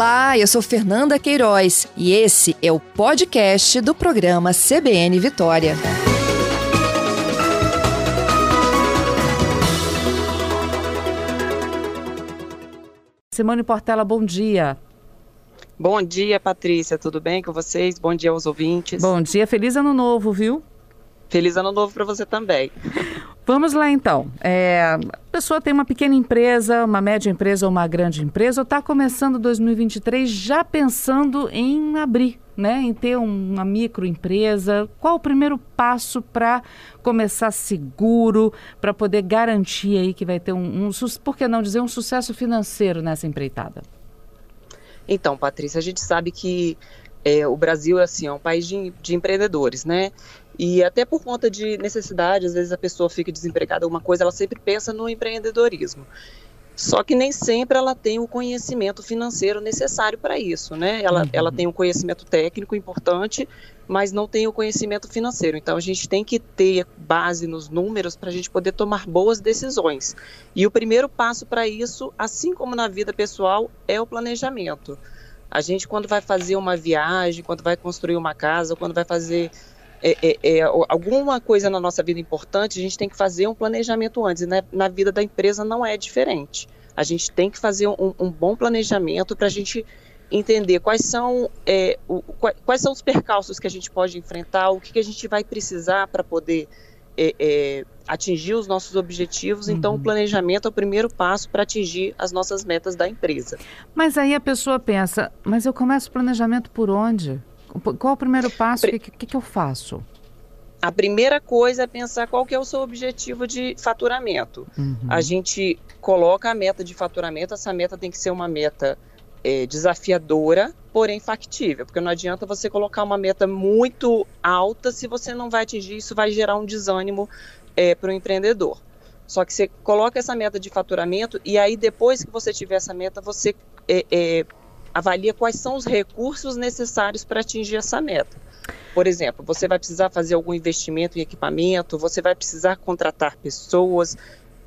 Olá, eu sou Fernanda Queiroz e esse é o podcast do programa CBN Vitória. Simone Portela, bom dia. Bom dia, Patrícia. Tudo bem com vocês? Bom dia aos ouvintes. Bom dia, feliz ano novo, viu? Feliz ano novo para você também. Vamos lá então. É, a pessoa tem uma pequena empresa, uma média empresa ou uma grande empresa, ou está começando 2023 já pensando em abrir, né? Em ter uma microempresa. Qual o primeiro passo para começar seguro, para poder garantir aí que vai ter um, um, por que não dizer, um sucesso financeiro nessa empreitada? Então, Patrícia, a gente sabe que é, o Brasil assim, é um país de, de, empreendedores, né? E até por conta de necessidade, às vezes a pessoa fica desempregada, alguma coisa, ela sempre pensa no empreendedorismo. Só que nem sempre ela tem o conhecimento financeiro necessário para isso, né? Ela, uhum. ela tem um conhecimento técnico importante, mas não tem o conhecimento financeiro. Então a gente tem que ter base nos números para a gente poder tomar boas decisões. E o primeiro passo para isso, assim como na vida pessoal, é o planejamento. A gente, quando vai fazer uma viagem, quando vai construir uma casa, quando vai fazer é, é, é, alguma coisa na nossa vida importante, a gente tem que fazer um planejamento antes. Na, na vida da empresa não é diferente. A gente tem que fazer um, um bom planejamento para a gente entender quais são, é, o, quais são os percalços que a gente pode enfrentar, o que, que a gente vai precisar para poder é, é, atingir os nossos objetivos. Uhum. Então, o planejamento é o primeiro passo para atingir as nossas metas da empresa. Mas aí a pessoa pensa, mas eu começo o planejamento por onde? Qual o primeiro passo? O que, que, que eu faço? A primeira coisa é pensar qual que é o seu objetivo de faturamento. Uhum. A gente coloca a meta de faturamento, essa meta tem que ser uma meta é, desafiadora, porém factível, porque não adianta você colocar uma meta muito alta se você não vai atingir, isso vai gerar um desânimo é, para o empreendedor. Só que você coloca essa meta de faturamento e aí depois que você tiver essa meta, você é, é avalia quais são os recursos necessários para atingir essa meta. Por exemplo, você vai precisar fazer algum investimento em equipamento, você vai precisar contratar pessoas.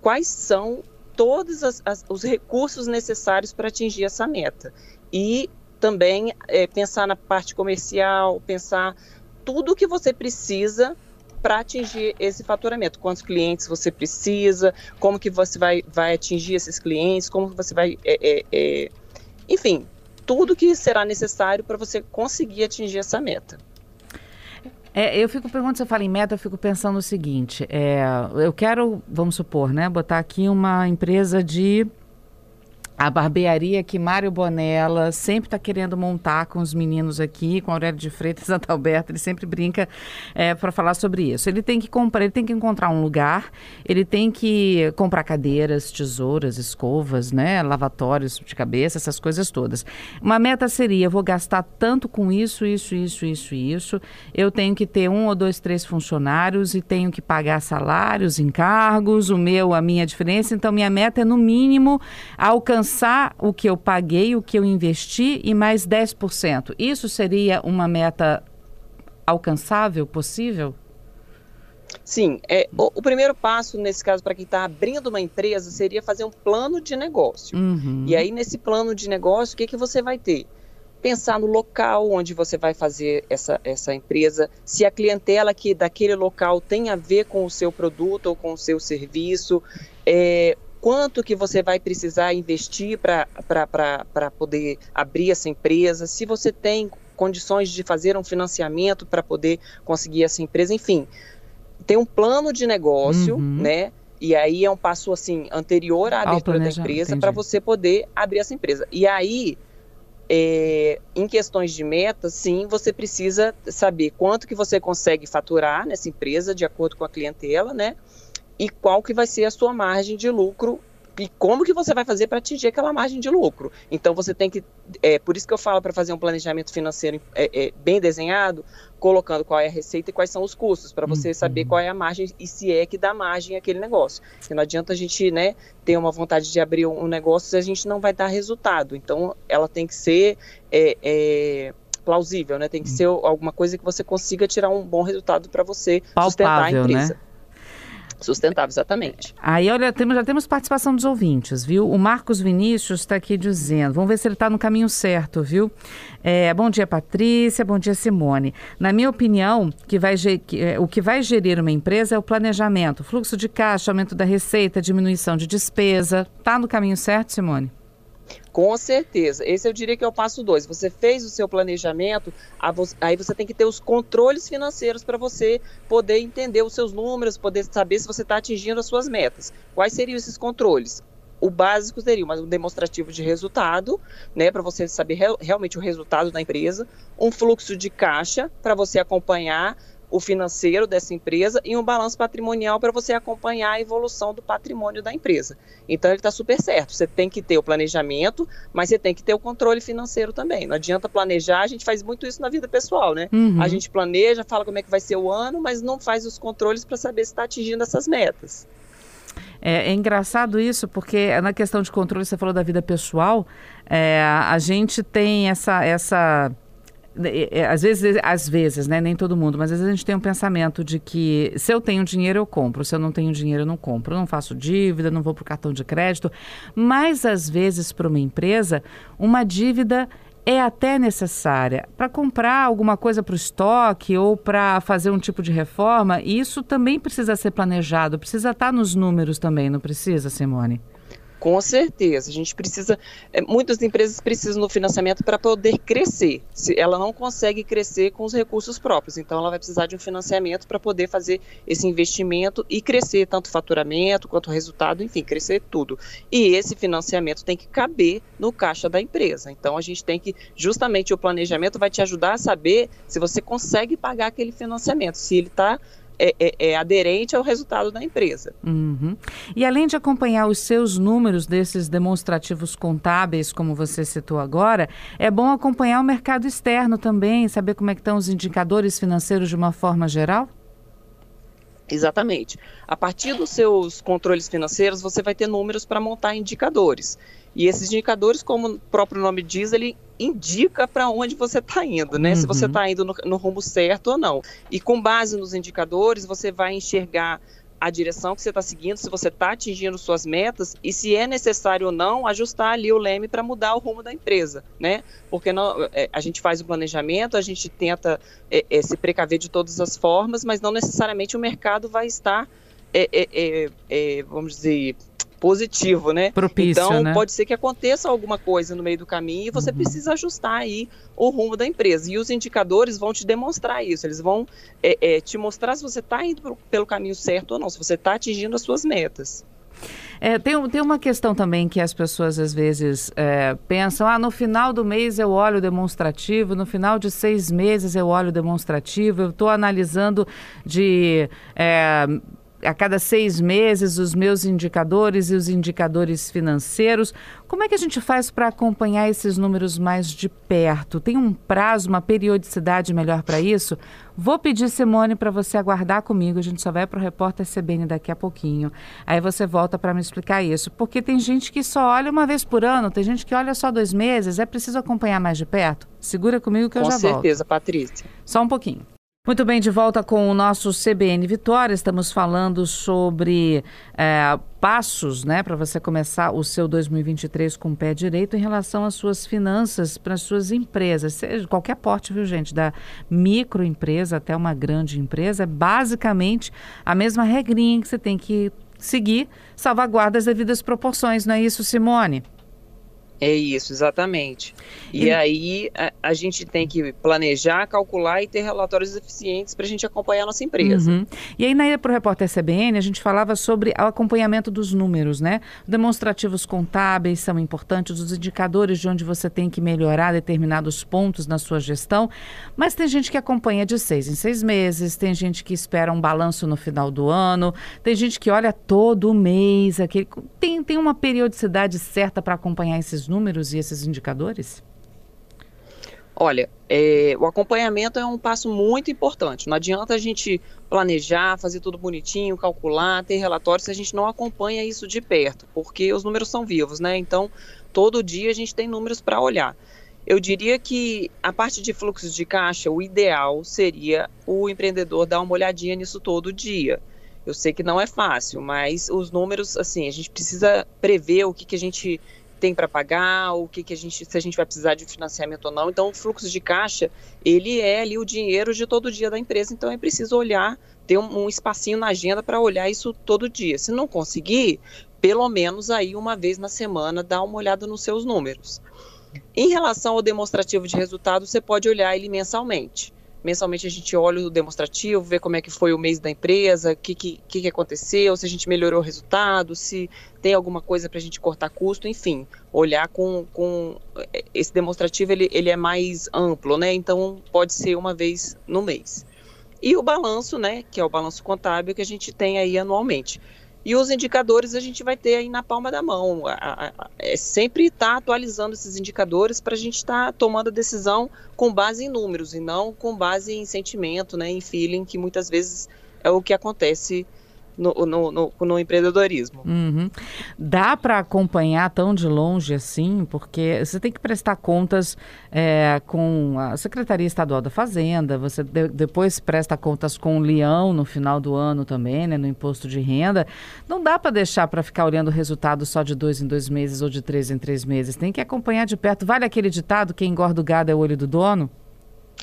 Quais são todos as, as, os recursos necessários para atingir essa meta? E também é, pensar na parte comercial, pensar tudo o que você precisa para atingir esse faturamento. Quantos clientes você precisa, como que você vai, vai atingir esses clientes, como você vai... É, é, é enfim, tudo que será necessário para você conseguir atingir essa meta. É, eu fico perguntando, você fala em meta, eu fico pensando o seguinte, é, eu quero, vamos supor, né, botar aqui uma empresa de a barbearia que Mário Bonella sempre está querendo montar com os meninos aqui, com Aurélio de Freitas e Alberto, ele sempre brinca é, para falar sobre isso. Ele tem que comprar, ele tem que encontrar um lugar, ele tem que comprar cadeiras, tesouras, escovas, né, lavatórios de cabeça, essas coisas todas. Uma meta seria, eu vou gastar tanto com isso, isso, isso, isso, isso. Eu tenho que ter um ou dois, três funcionários e tenho que pagar salários, encargos, o meu, a minha diferença. Então minha meta é no mínimo alcançar alcançar o que eu paguei, o que eu investi e mais 10%. Isso seria uma meta alcançável, possível? Sim, é, o, o primeiro passo, nesse caso, para quem está abrindo uma empresa, seria fazer um plano de negócio. Uhum. E aí, nesse plano de negócio, o que, que você vai ter? Pensar no local onde você vai fazer essa, essa empresa, se a clientela que daquele local tem a ver com o seu produto ou com o seu serviço, é, quanto que você vai precisar investir para poder abrir essa empresa, se você tem condições de fazer um financiamento para poder conseguir essa empresa, enfim, tem um plano de negócio, uhum. né? E aí é um passo assim anterior à abertura da empresa para você poder abrir essa empresa. E aí, é, em questões de metas, sim, você precisa saber quanto que você consegue faturar nessa empresa de acordo com a clientela, né? E qual que vai ser a sua margem de lucro e como que você vai fazer para atingir aquela margem de lucro. Então você tem que, é por isso que eu falo para fazer um planejamento financeiro é, é, bem desenhado, colocando qual é a receita e quais são os custos, para você uhum. saber qual é a margem e se é que dá margem aquele negócio. Porque não adianta a gente, né, ter uma vontade de abrir um negócio se a gente não vai dar resultado. Então ela tem que ser é, é plausível, né? Tem que uhum. ser alguma coisa que você consiga tirar um bom resultado para você Palpável, sustentar a empresa. Né? Sustentável, exatamente. Aí, olha, temos, já temos participação dos ouvintes, viu? O Marcos Vinícius está aqui dizendo, vamos ver se ele está no caminho certo, viu? É, bom dia, Patrícia, bom dia, Simone. Na minha opinião, que vai, que, é, o que vai gerir uma empresa é o planejamento, fluxo de caixa, aumento da receita, diminuição de despesa. Está no caminho certo, Simone? Com certeza. Esse eu diria que é o passo dois. Você fez o seu planejamento, aí você tem que ter os controles financeiros para você poder entender os seus números, poder saber se você está atingindo as suas metas. Quais seriam esses controles? O básico seria um demonstrativo de resultado, né, para você saber realmente o resultado da empresa, um fluxo de caixa para você acompanhar o financeiro dessa empresa e um balanço patrimonial para você acompanhar a evolução do patrimônio da empresa. Então ele está super certo. Você tem que ter o planejamento, mas você tem que ter o controle financeiro também. Não adianta planejar, a gente faz muito isso na vida pessoal, né? Uhum. A gente planeja, fala como é que vai ser o ano, mas não faz os controles para saber se está atingindo essas metas. É, é, engraçado isso, porque na questão de controle, você falou da vida pessoal, é, a gente tem essa, essa às vezes, às vezes, né? Nem todo mundo, mas às vezes a gente tem um pensamento de que se eu tenho dinheiro, eu compro. Se eu não tenho dinheiro, eu não compro. Eu não faço dívida, não vou para o cartão de crédito. Mas, às vezes, para uma empresa, uma dívida é até necessária para comprar alguma coisa para o estoque ou para fazer um tipo de reforma. E isso também precisa ser planejado, precisa estar nos números também, não precisa, Simone? Com certeza, a gente precisa, é, muitas empresas precisam do financiamento para poder crescer. Se ela não consegue crescer com os recursos próprios, então ela vai precisar de um financiamento para poder fazer esse investimento e crescer tanto faturamento quanto resultado, enfim, crescer tudo. E esse financiamento tem que caber no caixa da empresa. Então a gente tem que, justamente o planejamento vai te ajudar a saber se você consegue pagar aquele financiamento, se ele está é, é, é, aderente ao resultado da empresa. Uhum. E além de acompanhar os seus números desses demonstrativos contábeis, como você citou agora, é bom acompanhar o mercado externo também, saber como é que estão os indicadores financeiros de uma forma geral? Exatamente. A partir dos seus controles financeiros, você vai ter números para montar indicadores. E esses indicadores, como o próprio nome diz, ele indica para onde você está indo, né? Uhum. Se você está uhum. indo no, no rumo certo ou não. E com base nos indicadores, você vai enxergar a direção que você está seguindo, se você está atingindo suas metas e se é necessário ou não ajustar ali o leme para mudar o rumo da empresa, né? Porque não, é, a gente faz o planejamento, a gente tenta é, é, se precaver de todas as formas, mas não necessariamente o mercado vai estar, é, é, é, vamos dizer, positivo, né? Propício, então né? pode ser que aconteça alguma coisa no meio do caminho e você uhum. precisa ajustar aí o rumo da empresa. E os indicadores vão te demonstrar isso. Eles vão é, é, te mostrar se você está indo pro, pelo caminho certo ou não, se você está atingindo as suas metas. É, tem, tem uma questão também que as pessoas às vezes é, pensam: ah, no final do mês eu olho o demonstrativo, no final de seis meses eu olho o demonstrativo, eu estou analisando de. É, a cada seis meses os meus indicadores e os indicadores financeiros. Como é que a gente faz para acompanhar esses números mais de perto? Tem um prazo, uma periodicidade melhor para isso? Vou pedir, Simone, para você aguardar comigo. A gente só vai para o repórter CBN daqui a pouquinho. Aí você volta para me explicar isso. Porque tem gente que só olha uma vez por ano, tem gente que olha só dois meses. É preciso acompanhar mais de perto? Segura comigo que eu Com já volto. Com certeza, Patrícia. Só um pouquinho. Muito bem, de volta com o nosso CBN Vitória. Estamos falando sobre é, passos né, para você começar o seu 2023 com o pé direito em relação às suas finanças, para as suas empresas, seja qualquer porte, viu, gente? Da microempresa até uma grande empresa. É basicamente a mesma regrinha que você tem que seguir, salvaguarda as devidas proporções, não é isso, Simone? É isso, exatamente. E, e aí a, a, gente tem que planejar, calcular e ter relatórios eficientes para a gente acompanhar a nossa empresa. Uhum. E aí na ida para o repórter CBN a gente falava sobre o acompanhamento dos números, né? Demonstrativos contábeis são importantes, os indicadores de onde você tem que melhorar determinados pontos na sua gestão, mas tem gente que acompanha de seis em seis meses, tem gente que espera um balanço no final do ano, tem gente que olha todo mês, aquele... tem, tem uma periodicidade certa para acompanhar esses números números e esses indicadores? Olha, é, o acompanhamento é um passo muito importante. Não adianta a gente planejar, fazer tudo bonitinho, calcular, ter relatórios se a gente não acompanha isso de perto, porque os números são vivos, né? Então, todo dia a gente tem números para olhar. Eu diria que a parte de fluxos de caixa, o ideal seria o empreendedor dar uma olhadinha nisso todo dia. Eu sei que não é fácil, mas os números, assim, a gente precisa prever o que, que a gente tem para pagar, o que, que a gente, se a gente vai precisar de financiamento ou não. Então, o fluxo de caixa, ele é ali o dinheiro de todo dia da empresa, então é preciso olhar, ter um, um espacinho na agenda para olhar isso todo dia. Se não conseguir, pelo menos aí uma vez na semana, dá uma olhada nos seus números. Em relação ao demonstrativo de resultado, você pode olhar ele mensalmente. Mensalmente a gente olha o demonstrativo, vê como é que foi o mês da empresa, o que, que, que aconteceu, se a gente melhorou o resultado, se tem alguma coisa para a gente cortar custo, enfim, olhar com, com esse demonstrativo ele, ele é mais amplo, né? Então pode ser uma vez no mês. E o balanço, né, que é o balanço contábil que a gente tem aí anualmente. E os indicadores a gente vai ter aí na palma da mão. É sempre estar tá atualizando esses indicadores para a gente estar tá tomando a decisão com base em números e não com base em sentimento, né, em feeling, que muitas vezes é o que acontece no, no, no, no empreendedorismo. Uhum. Dá para acompanhar tão de longe assim? Porque você tem que prestar contas é, com a Secretaria Estadual da Fazenda, você de, depois presta contas com o Leão no final do ano também, né, no imposto de renda. Não dá para deixar para ficar olhando o resultado só de dois em dois meses ou de três em três meses. Tem que acompanhar de perto. Vale aquele ditado: quem engorda o gado é o olho do dono?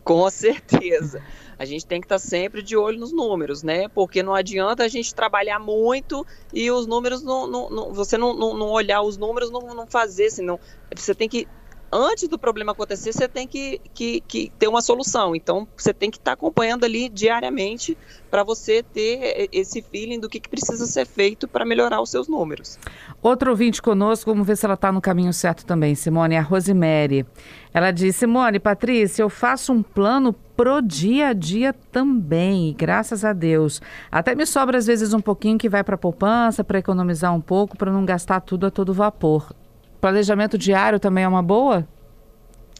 Com certeza. A gente tem que estar tá sempre de olho nos números, né? Porque não adianta a gente trabalhar muito e os números não. não, não você não, não, olhar os números, não, não fazer, senão. Você tem que antes do problema acontecer, você tem que, que, que ter uma solução. Então, você tem que estar tá acompanhando ali diariamente para você ter esse feeling do que, que precisa ser feito para melhorar os seus números. Outro ouvinte conosco, vamos ver se ela está no caminho certo também, Simone, é a Rosemary. Ela diz, Simone, Patrícia, eu faço um plano pro dia a dia também, graças a Deus. Até me sobra às vezes um pouquinho que vai para poupança, para economizar um pouco, para não gastar tudo a todo vapor. Planejamento diário também é uma boa?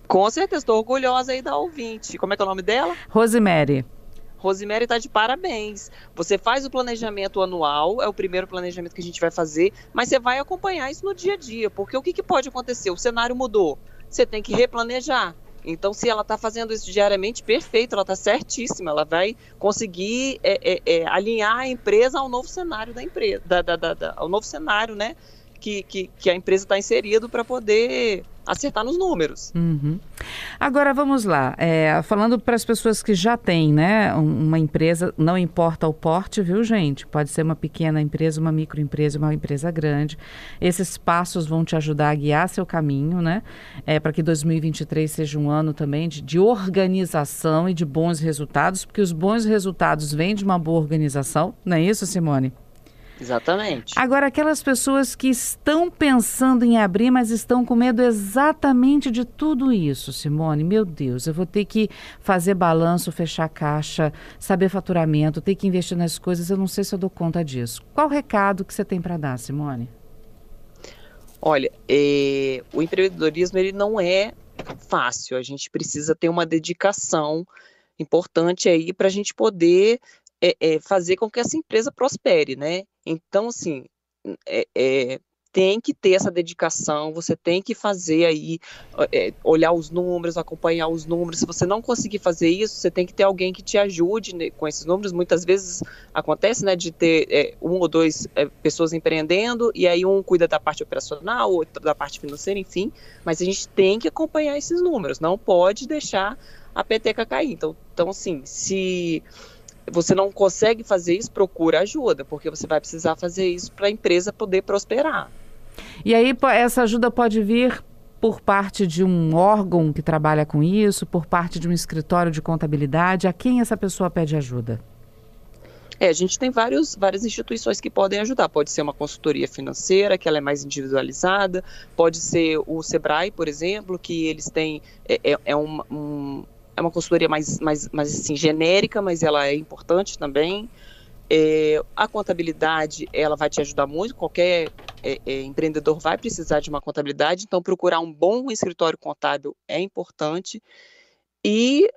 Com certeza, estou orgulhosa aí da ouvinte. Como é que é o nome dela? Rosemary. Rosemary está de parabéns. Você faz o planejamento anual, é o primeiro planejamento que a gente vai fazer, mas você vai acompanhar isso no dia a dia, porque o que, que pode acontecer? O cenário mudou, você tem que replanejar. Então, se ela está fazendo isso diariamente, perfeito, ela está certíssima, ela vai conseguir é, é, é, alinhar a empresa ao novo cenário da empresa, da, da, da, ao novo cenário, né? Que, que, que a empresa está inserido para poder acertar nos números. Uhum. Agora vamos lá, é, falando para as pessoas que já têm, né, uma empresa, não importa o porte, viu gente? Pode ser uma pequena empresa, uma microempresa, uma empresa grande. Esses passos vão te ajudar a guiar seu caminho, né? É, para que 2023 seja um ano também de, de organização e de bons resultados, porque os bons resultados vêm de uma boa organização, não é isso, Simone? Exatamente. Agora, aquelas pessoas que estão pensando em abrir, mas estão com medo exatamente de tudo isso, Simone, meu Deus, eu vou ter que fazer balanço, fechar caixa, saber faturamento, ter que investir nas coisas, eu não sei se eu dou conta disso. Qual o recado que você tem para dar, Simone? Olha, é, o empreendedorismo ele não é fácil, a gente precisa ter uma dedicação importante aí para a gente poder é, é, fazer com que essa empresa prospere, né? Então, assim, é, é, tem que ter essa dedicação, você tem que fazer aí, é, olhar os números, acompanhar os números. Se você não conseguir fazer isso, você tem que ter alguém que te ajude né, com esses números. Muitas vezes acontece, né, de ter é, um ou dois é, pessoas empreendendo e aí um cuida da parte operacional, outro da parte financeira, enfim. Mas a gente tem que acompanhar esses números, não pode deixar a peteca cair. Então, então assim, se você não consegue fazer isso, procura ajuda, porque você vai precisar fazer isso para a empresa poder prosperar. E aí essa ajuda pode vir por parte de um órgão que trabalha com isso, por parte de um escritório de contabilidade. A quem essa pessoa pede ajuda? É, a gente tem vários, várias instituições que podem ajudar. Pode ser uma consultoria financeira, que ela é mais individualizada, pode ser o Sebrae, por exemplo, que eles têm é, é, é um, um é uma consultoria mais, mais, mais assim, genérica, mas ela é importante também. É, a contabilidade, ela vai te ajudar muito, qualquer é, é, empreendedor vai precisar de uma contabilidade, então procurar um bom escritório contábil é importante. E,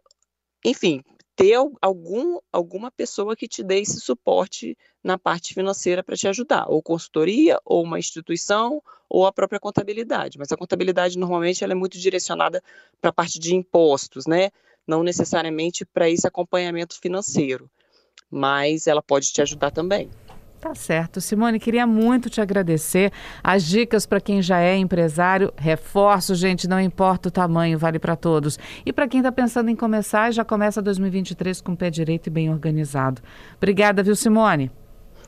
enfim, ter algum, alguma pessoa que te dê esse suporte na parte financeira para te ajudar, ou consultoria, ou uma instituição, ou a própria contabilidade. Mas a contabilidade normalmente ela é muito direcionada para a parte de impostos, né? Não necessariamente para esse acompanhamento financeiro. mas ela pode te ajudar também. Tá certo. Simone, queria muito te agradecer. As dicas para quem já é empresário, reforço, gente, não importa o tamanho, vale para todos. E para quem está pensando em começar, já começa 2023 com o pé direito e bem organizado. Obrigada, viu, Simone?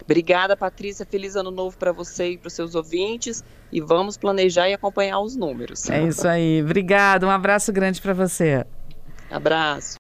Obrigada, Patrícia. Feliz ano novo para você e para os seus ouvintes. E vamos planejar e acompanhar os números. É isso aí. Obrigada. Um abraço grande para você. Abraço.